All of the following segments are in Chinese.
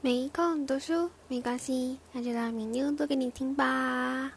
没空读书没关系，那就让米妞读给你听吧。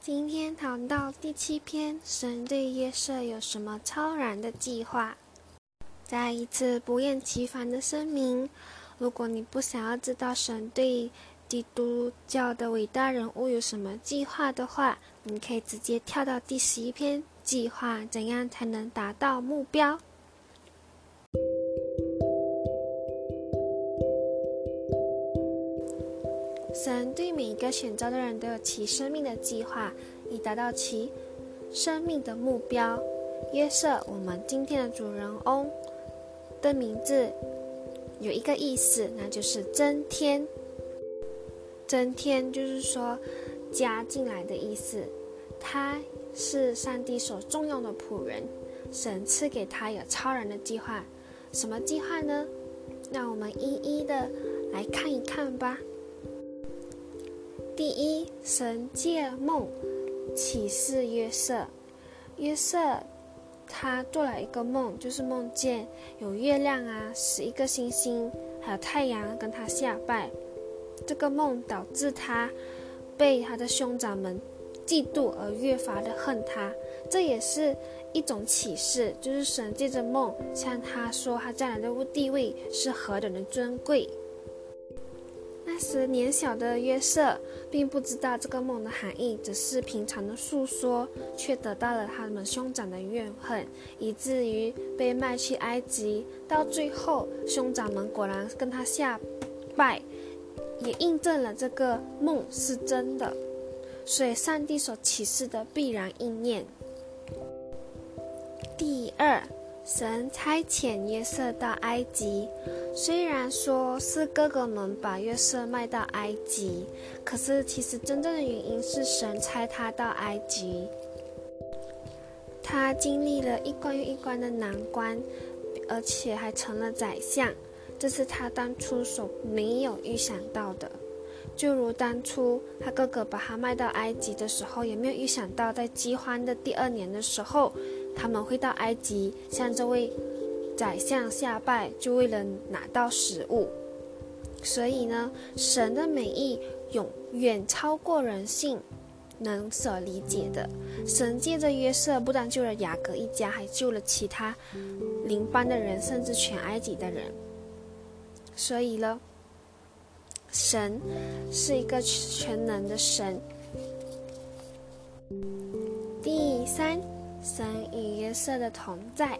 今天谈到第七篇，神对约瑟有什么超然的计划？再一次不厌其烦的声明：如果你不想要知道神对基督教的伟大人物有什么计划的话，你可以直接跳到第十一篇。计划怎样才能达到目标？神对每一个选择的人都有其生命的计划，以达到其生命的目标。约瑟，我们今天的主人翁的名字有一个意思，那就是增添。增添就是说加进来的意思。他。是上帝所重用的仆人，神赐给他有超人的计划，什么计划呢？让我们一一的来看一看吧。第一，神借梦启示约瑟，约瑟他做了一个梦，就是梦见有月亮啊，十一个星星，还有太阳跟他下拜。这个梦导致他被他的兄长们。嫉妒而越发的恨他，这也是一种启示，就是神借着梦向他说，他将来的地位是何等的尊贵。那时年小的约瑟并不知道这个梦的含义，只是平常的诉说，却得到了他们兄长的怨恨，以至于被卖去埃及。到最后，兄长们果然跟他下拜，也印证了这个梦是真的。所以，上帝所启示的必然应验。第二，神差遣约瑟到埃及。虽然说是哥哥们把约瑟卖到埃及，可是其实真正的原因是神差他到埃及。他经历了一关又一关的难关，而且还成了宰相，这是他当初所没有预想到的。就如当初他哥哥把他卖到埃及的时候，也没有预想到，在饥荒的第二年的时候，他们会到埃及向这位宰相下拜，就为了拿到食物。所以呢，神的美意永远超过人性能所理解的。神借着约瑟，不但救了雅各一家，还救了其他邻邦的人，甚至全埃及的人。所以呢。神是一个全能的神。第三，神与约瑟的同在。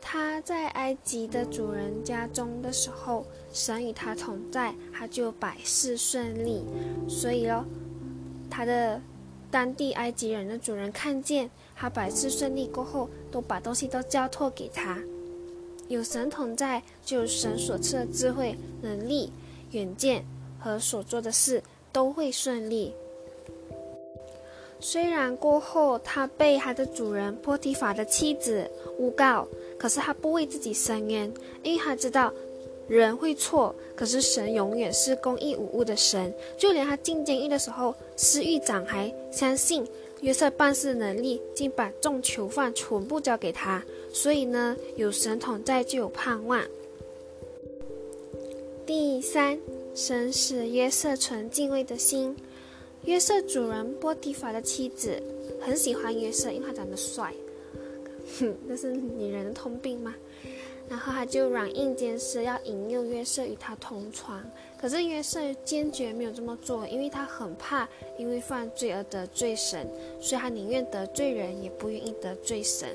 他在埃及的主人家中的时候，神与他同在，他就百事顺利。所以哦，他的当地埃及人的主人看见他百事顺利过后，都把东西都交托给他。有神同在，就有神所赐的智慧能力。远见和所做的事都会顺利。虽然过后他被他的主人波提法的妻子诬告，可是他不为自己伸冤，因为他知道人会错，可是神永远是公义无误的神。就连他进监狱的时候，司狱长还相信约瑟办事能力，竟把众囚犯全部交给他。所以呢，有神同在就有盼望。第三，神使约瑟存敬畏的心。约瑟主人波提法的妻子很喜欢约瑟，因为他长得帅。哼，这是女人的通病吗？然后他就软硬兼施，要引诱约瑟与他同床。可是约瑟坚决没有这么做，因为他很怕因为犯罪而得罪神，所以他宁愿得罪人，也不愿意得罪神。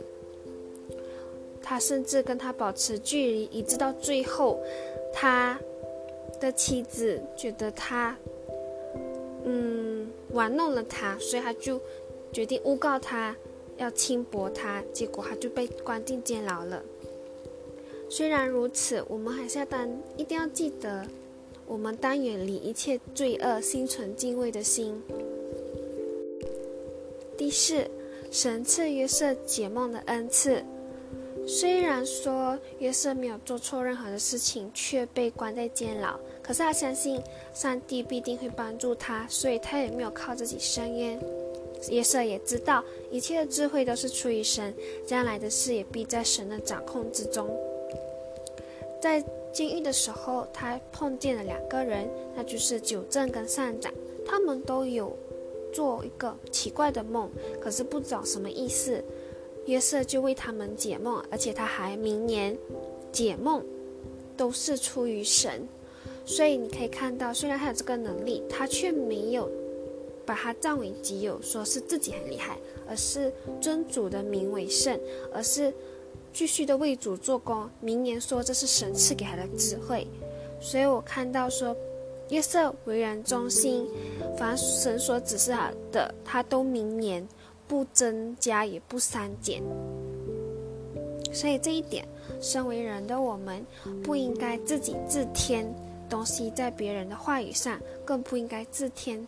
他甚至跟他保持距离，以致到最后，他。的妻子觉得他，嗯，玩弄了他，所以他就决定诬告他，要轻薄他，结果他就被关进监牢了。虽然如此，我们还是要当一定要记得，我们当远离一切罪恶，心存敬畏的心。第四，神赐约瑟解梦的恩赐。虽然说约瑟没有做错任何的事情，却被关在监牢，可是他相信上帝必定会帮助他，所以他也没有靠自己伸冤。约瑟也知道，一切的智慧都是出于神，将来的事也必在神的掌控之中。在监狱的时候，他碰见了两个人，那就是九正跟善长，他们都有做一个奇怪的梦，可是不知道什么意思。约瑟就为他们解梦，而且他还明年解梦都是出于神。所以你可以看到，虽然他有这个能力，他却没有把他占为己有，说是自己很厉害，而是尊主的名为圣，而是继续的为主做工。明年说这是神赐给他的智慧。所以我看到说，约瑟为人忠心，凡神所指示他的，他都明年不增加也不删减。所以这一点，身为人的我们不应该自己自添。东西在别人的话语上，更不应该自添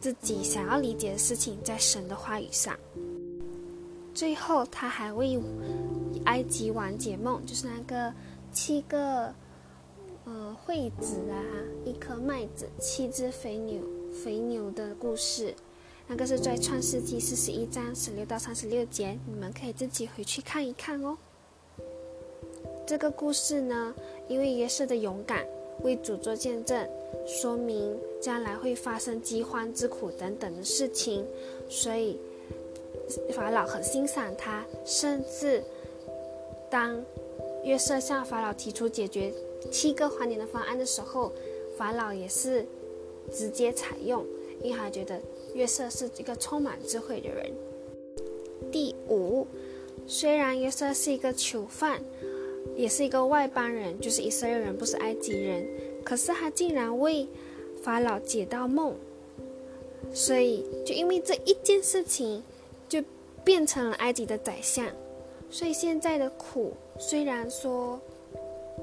自己想要理解的事情在神的话语上。最后，他还为埃及王解梦，就是那个七个呃惠子啊，一颗麦子，七只肥牛，肥牛的故事。那个是在创世纪四十一章十六到三十六节，你们可以自己回去看一看哦。这个故事呢，因为约瑟的勇敢。为主做见证，说明将来会发生饥荒之苦等等的事情，所以法老很欣赏他。甚至当约瑟向法老提出解决七个还年的方案的时候，法老也是直接采用，因为他觉得约瑟是一个充满智慧的人。第五，虽然约瑟是一个囚犯。也是一个外邦人，就是以色列人，不是埃及人。可是他竟然为法老解到梦，所以就因为这一件事情，就变成了埃及的宰相。所以现在的苦，虽然说，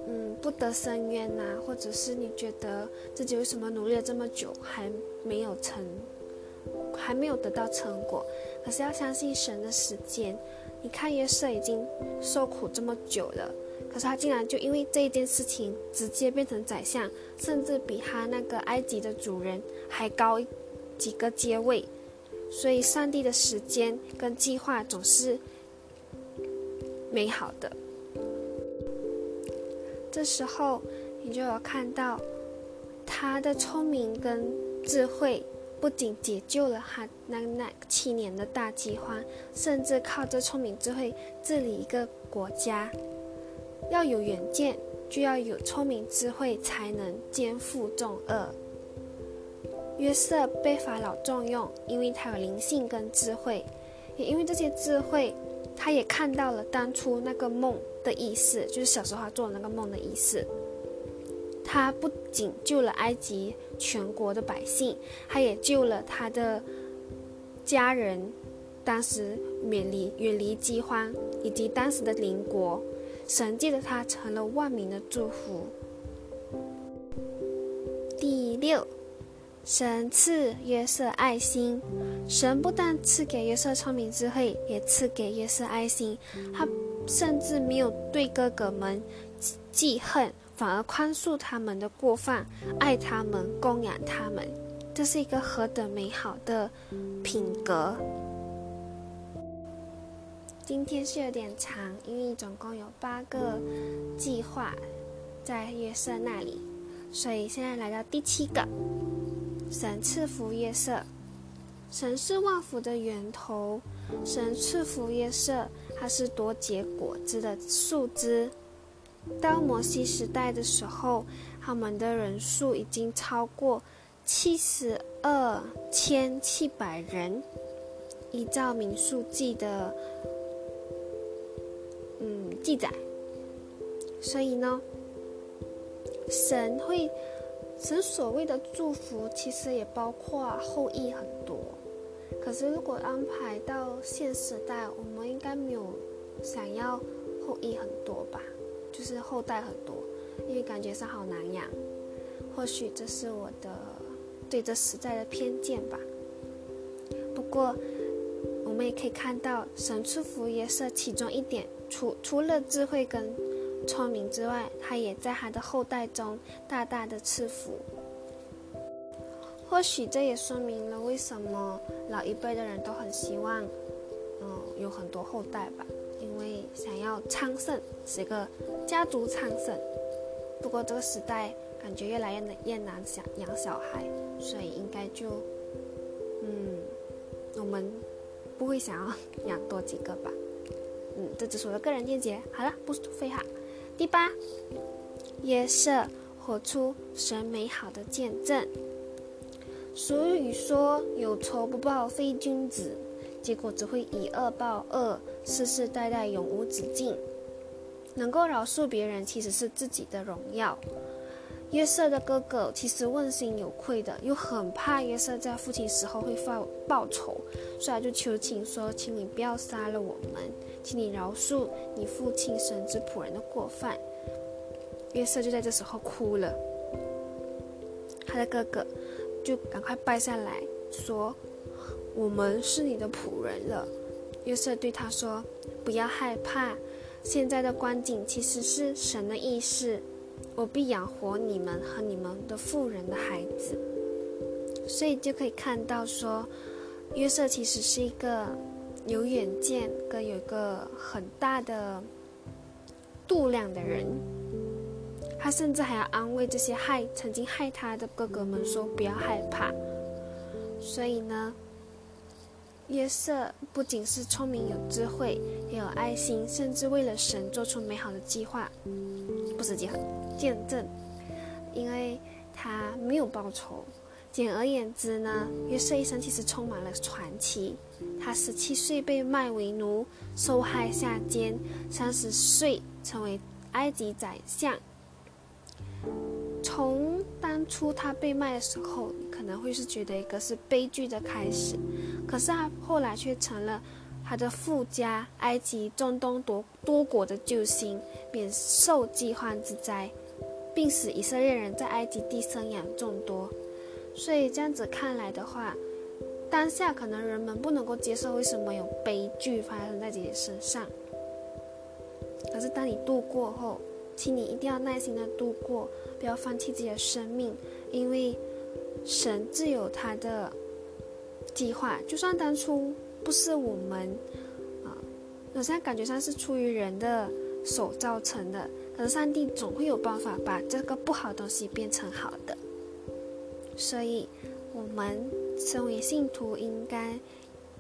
嗯，不得伸冤呐，或者是你觉得自己为什么努力了这么久还没有成，还没有得到成果，可是要相信神的时间。你看约瑟已经受苦这么久了。可是他竟然就因为这一件事情，直接变成宰相，甚至比他那个埃及的主人还高几个阶位。所以，上帝的时间跟计划总是美好的。这时候，你就有看到他的聪明跟智慧，不仅解救了他那那七年的大饥荒，甚至靠这聪明智慧治理一个国家。要有远见，就要有聪明智慧，才能肩负重恶。约瑟被法老重用，因为他有灵性跟智慧，也因为这些智慧，他也看到了当初那个梦的意思，就是小时候他做的那个梦的意思。他不仅救了埃及全国的百姓，他也救了他的家人，当时远离远离饥荒，以及当时的邻国。神借着他成了万民的祝福。第六，神赐约瑟爱心。神不但赐给约瑟聪明智慧，也赐给约瑟爱心。他甚至没有对哥哥们记恨，反而宽恕他们的过犯，爱他们，供养他们。这是一个何等美好的品格！今天是有点长，因为总共有八个计划在约瑟那里，所以现在来到第七个。神赐福约瑟，神是万福的源头。神赐福约瑟，它是多结果子的树枝。到摩西时代的时候，他们的人数已经超过七十二千七百人。依照民数记的嗯。记载，所以呢，神会，神所谓的祝福，其实也包括后裔很多。可是如果安排到现时代，我们应该没有想要后裔很多吧？就是后代很多，因为感觉上好难养。或许这是我的对这时代的偏见吧。不过，我们也可以看到，神赐福也是其中一点。除除了智慧跟聪明之外，他也在他的后代中大大的赐福。或许这也说明了为什么老一辈的人都很希望嗯有很多后代吧，想要昌盛，是一个家族昌盛。不过这个时代感觉越来越难越难想养小孩，所以应该就，嗯，我们不会想要养多几个吧。嗯，这只是我的个人见解。好了，不废话。第八，约瑟活出神美好的见证。俗语说：“有仇不报非君子。”结果只会以恶报恶，世世代代永无止境。能够饶恕别人，其实是自己的荣耀。约瑟的哥哥其实问心有愧的，又很怕约瑟在父亲死后会报报仇，所以他就求情说：“请你不要杀了我们，请你饶恕你父亲神之仆人的过犯。”约瑟就在这时候哭了。他的哥哥就赶快拜下来说：“我们是你的仆人了。”约瑟对他说：“不要害怕，现在的光景其实是神的意思。”我必养活你们和你们的富人的孩子，所以就可以看到说，约瑟其实是一个有远见跟有一个很大的度量的人。他甚至还要安慰这些害曾经害他的哥哥们说不要害怕。所以呢，约瑟不仅是聪明有智慧，也有爱心，甚至为了神做出美好的计划。不是计划。见证，因为他没有报仇。简而言之呢，约瑟一生其实充满了传奇。他十七岁被卖为奴，受害下监；三十岁成为埃及宰相。从当初他被卖的时候，可能会是觉得一个是悲剧的开始，可是他后来却成了他的富家埃及中东多多国的救星，免受饥荒之灾。并使以色列人在埃及地生养众多，所以这样子看来的话，当下可能人们不能够接受为什么有悲剧发生在自己身上。可是当你度过后，请你一定要耐心的度过，不要放弃自己的生命，因为神自有他的计划。就算当初不是我们啊，好像感觉上是出于人的手造成的。可是上帝总会有办法把这个不好的东西变成好的，所以，我们身为信徒，应该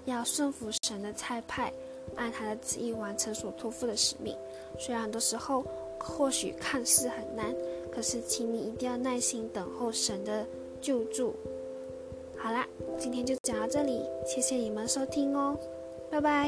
要顺服神的差派，按他的旨意完成所托付的使命。虽然很多时候或许看似很难，可是请你一定要耐心等候神的救助。好啦，今天就讲到这里，谢谢你们收听哦，拜拜。